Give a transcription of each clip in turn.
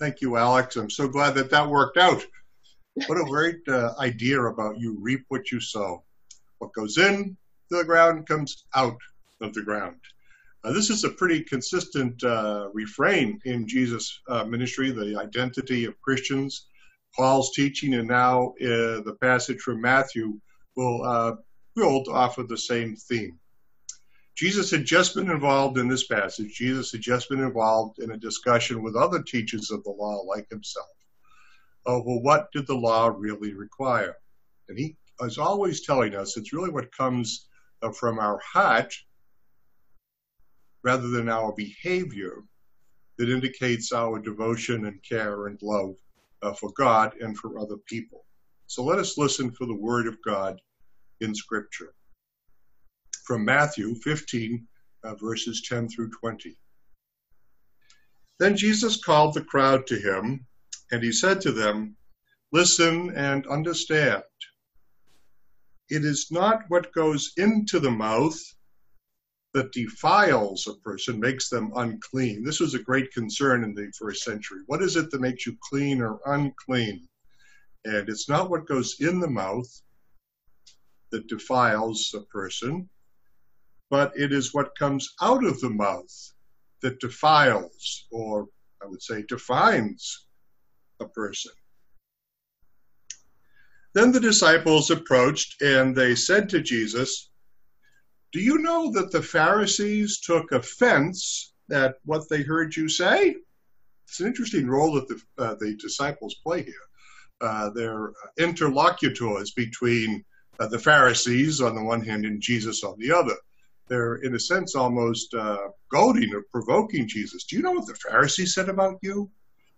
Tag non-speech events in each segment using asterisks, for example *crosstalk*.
Thank you, Alex. I'm so glad that that worked out. What a great uh, idea about you reap what you sow. What goes in the ground comes out of the ground. Uh, this is a pretty consistent uh, refrain in Jesus' uh, ministry, the identity of Christians, Paul's teaching, and now uh, the passage from Matthew will uh, build off of the same theme. Jesus had just been involved in this passage. Jesus had just been involved in a discussion with other teachers of the law like himself. over what did the law really require? And he is always telling us it's really what comes from our heart rather than our behavior that indicates our devotion and care and love uh, for God and for other people. So let us listen for the word of God in Scripture. From Matthew 15, uh, verses 10 through 20. Then Jesus called the crowd to him, and he said to them, Listen and understand. It is not what goes into the mouth that defiles a person, makes them unclean. This was a great concern in the first century. What is it that makes you clean or unclean? And it's not what goes in the mouth that defiles a person, but it is what comes out of the mouth that defiles, or I would say defines a person. Then the disciples approached and they said to Jesus, do you know that the Pharisees took offense at what they heard you say? It's an interesting role that the, uh, the disciples play here. Uh, they're interlocutors between uh, the Pharisees on the one hand and Jesus on the other. They're, in a sense, almost uh, goading or provoking Jesus. Do you know what the Pharisees said about you?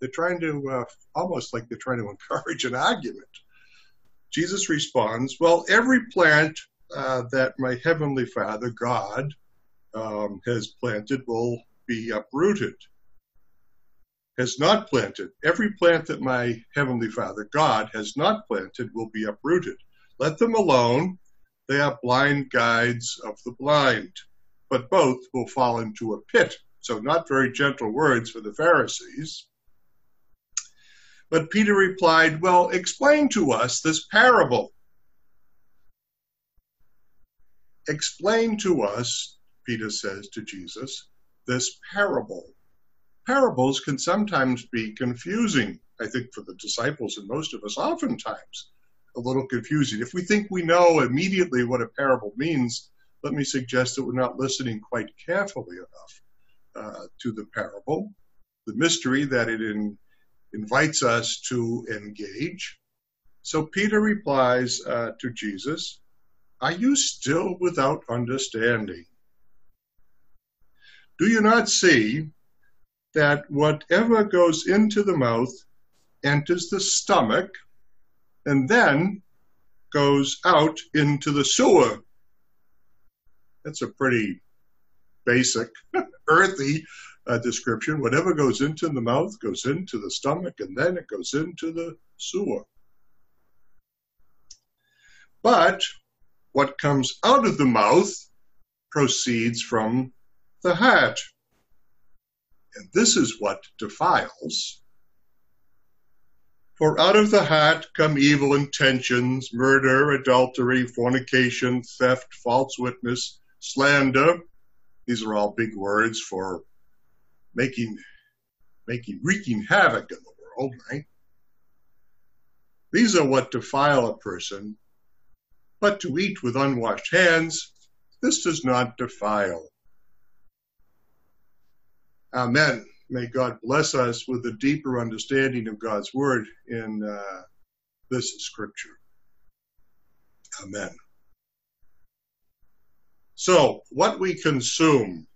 They're trying to, uh, almost like they're trying to encourage an argument. Jesus responds, Well, every plant uh, that my heavenly Father, God, um, has planted will be uprooted. Has not planted. Every plant that my heavenly Father, God, has not planted will be uprooted. Let them alone. They are blind guides of the blind. But both will fall into a pit. So, not very gentle words for the Pharisees. But Peter replied, Well, explain to us this parable. Explain to us, Peter says to Jesus, this parable. Parables can sometimes be confusing, I think, for the disciples and most of us, oftentimes a little confusing. If we think we know immediately what a parable means, let me suggest that we're not listening quite carefully enough uh, to the parable, the mystery that it in, invites us to engage. So Peter replies uh, to Jesus, are you still without understanding? Do you not see that whatever goes into the mouth enters the stomach and then goes out into the sewer? That's a pretty basic, *laughs* earthy uh, description. Whatever goes into the mouth goes into the stomach and then it goes into the sewer. But what comes out of the mouth proceeds from the heart. And this is what defiles. For out of the heart come evil intentions, murder, adultery, fornication, theft, false witness, slander. These are all big words for making, making, wreaking havoc in the world, right? These are what defile a person but to eat with unwashed hands, this does not defile. Amen. May God bless us with a deeper understanding of God's word in uh, this scripture. Amen. So, what we consume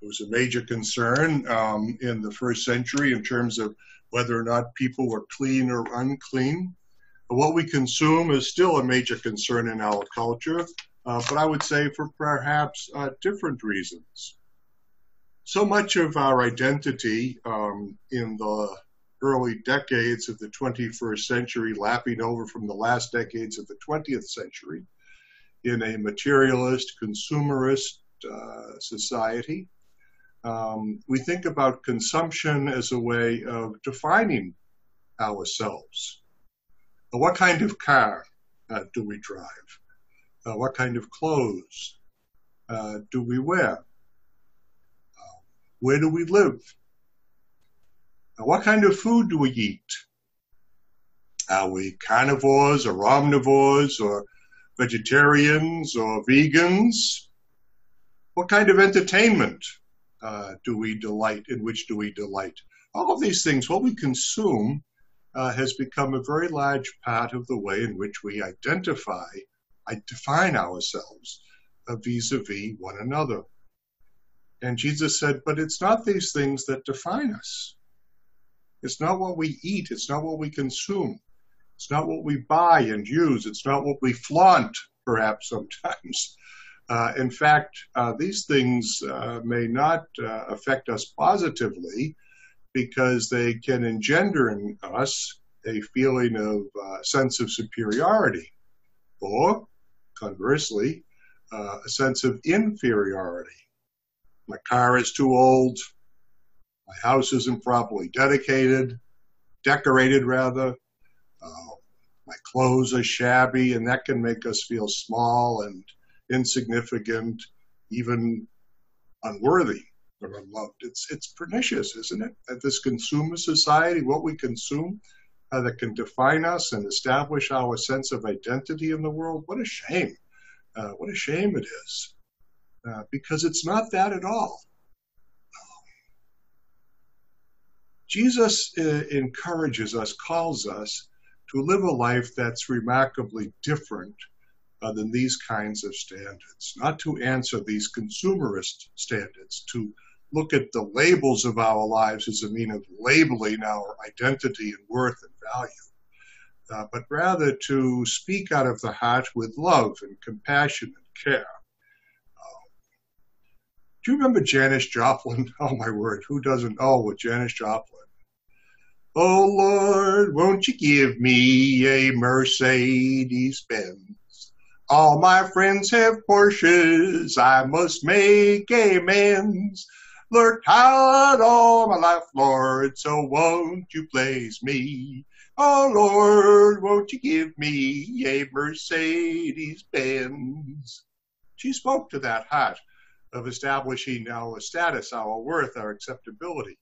was a major concern um, in the first century in terms of whether or not people were clean or unclean. What we consume is still a major concern in our culture, uh, but I would say for perhaps uh, different reasons. So much of our identity um, in the early decades of the 21st century, lapping over from the last decades of the 20th century, in a materialist, consumerist uh, society, um, we think about consumption as a way of defining ourselves. What kind of car uh, do we drive? Uh, what kind of clothes uh, do we wear? Where do we live? What kind of food do we eat? Are we carnivores or omnivores or vegetarians or vegans? What kind of entertainment uh, do we delight? In which do we delight? All of these things, what we consume, uh, has become a very large part of the way in which we identify, I define ourselves uh, vis-a-vis one another. And Jesus said, but it's not these things that define us. It's not what we eat. It's not what we consume. It's not what we buy and use. It's not what we flaunt, perhaps sometimes. *laughs* Uh, in fact, uh, these things uh, may not uh, affect us positively because they can engender in us a feeling of uh, sense of superiority, or conversely, uh, a sense of inferiority. My car is too old. My house isn't properly dedicated, decorated rather. my clothes are shabby, and that can make us feel small and insignificant, even unworthy or unloved. It's it's pernicious, isn't it? That this consumer society, what we consume, uh, that can define us and establish our sense of identity in the world. What a shame! Uh, what a shame it is, uh, because it's not that at all. Jesus uh, encourages us, calls us to live a life that's remarkably different uh, than these kinds of standards, not to answer these consumerist standards, to look at the labels of our lives as a mean of labeling our identity and worth and value, uh, but rather to speak out of the heart with love and compassion and care. Do you remember Janis Joplin? *laughs* Oh my word, who doesn't oh, know what Janis Joplin? Oh Lord, won't you give me a Mercedes Benz? All my friends have Porsches, I must make amends. Lord, tired all my life, Lord, so won't you please me? Oh Lord, won't you give me a Mercedes Benz? She spoke to that heart of establishing our status, our worth, our acceptability.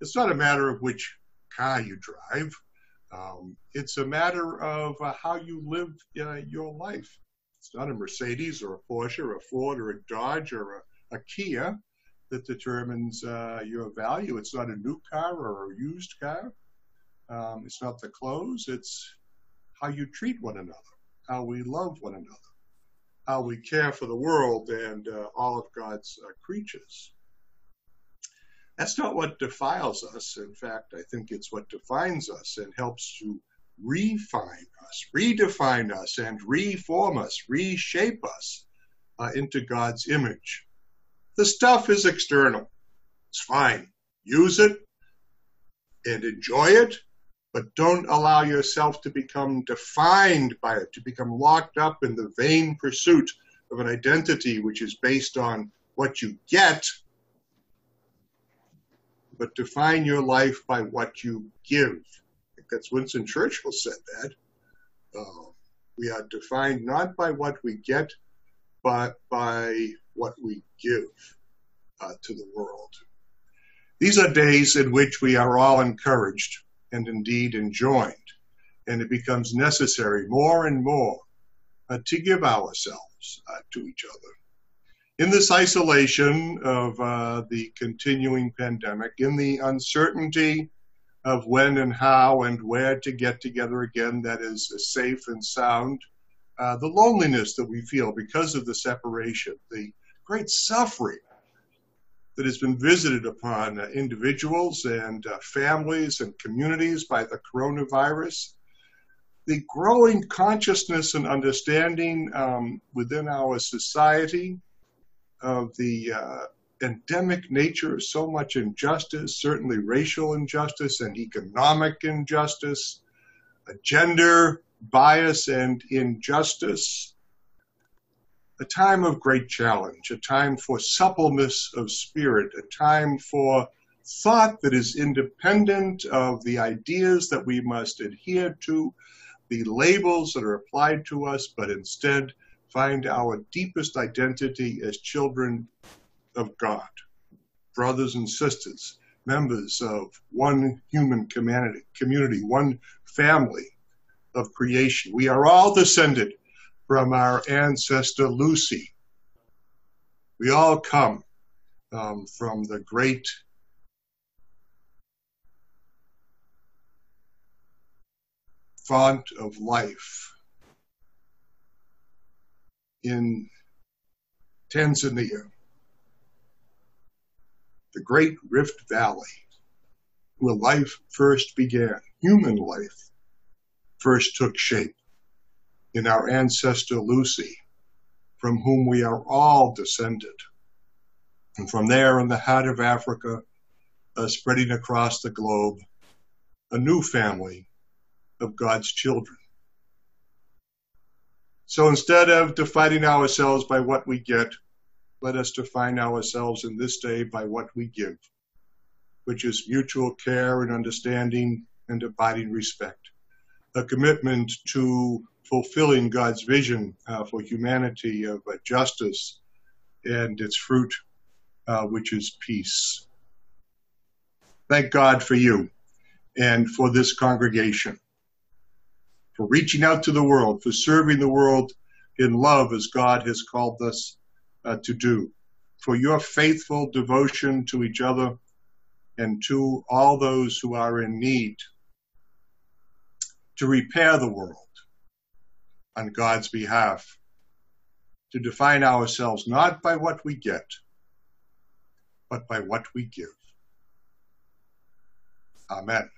It's not a matter of which car you drive. Um, it's a matter of uh, how you live uh, your life. It's not a Mercedes or a Porsche or a Ford or a Dodge or a, a Kia that determines uh, your value. It's not a new car or a used car. Um, it's not the clothes. It's how you treat one another, how we love one another, how we care for the world and uh, all of God's uh, creatures. That's not what defiles us. In fact, I think it's what defines us and helps to refine us, redefine us, and reform us, reshape us uh, into God's image. The stuff is external. It's fine. Use it and enjoy it, but don't allow yourself to become defined by it, to become locked up in the vain pursuit of an identity which is based on what you get, but define your life by what you give I think that's Winston Churchill said that. Uh, we are defined not by what we get, but by what we give uh, to the world. These are days in which we are all encouraged and indeed enjoined, and it becomes necessary more and more uh, to give ourselves uh, to each other. In this isolation of uh, the continuing pandemic, in the uncertainty of when and how and where to get together again that is safe and sound. Uh, the loneliness that we feel because of the separation, the great suffering that has been visited upon uh, individuals and uh, families and communities by the coronavirus, the growing consciousness and understanding um, within our society of the uh, endemic nature of so much injustice, certainly racial injustice and economic injustice, gender bias and injustice. A time of great challenge, a time for suppleness of spirit, a time for thought that is independent of the ideas that we must adhere to, the labels that are applied to us, but instead find our deepest identity as children of God, brothers and sisters, members of one human community, community, one family of creation. We are all descended from our ancestor Lucy. We all come um, from the great font of life in Tanzania, the great Rift Valley, where life first began, human life first took shape in our ancestor Lucy, from whom we are all descended. And from there, in the heart of Africa, uh, spreading across the globe, a new family of God's children. So instead of defining ourselves by what we get, let us define ourselves in this day by what we give, which is mutual care and understanding and abiding respect, a commitment to fulfilling God's vision uh, for humanity of uh, justice and its fruit, uh, which is peace. Thank God for you and for this congregation for reaching out to the world, for serving the world in love as God has called us uh, to do, for your faithful devotion to each other and to all those who are in need, to repair the world on God's behalf, to define ourselves not by what we get, but by what we give. Amen.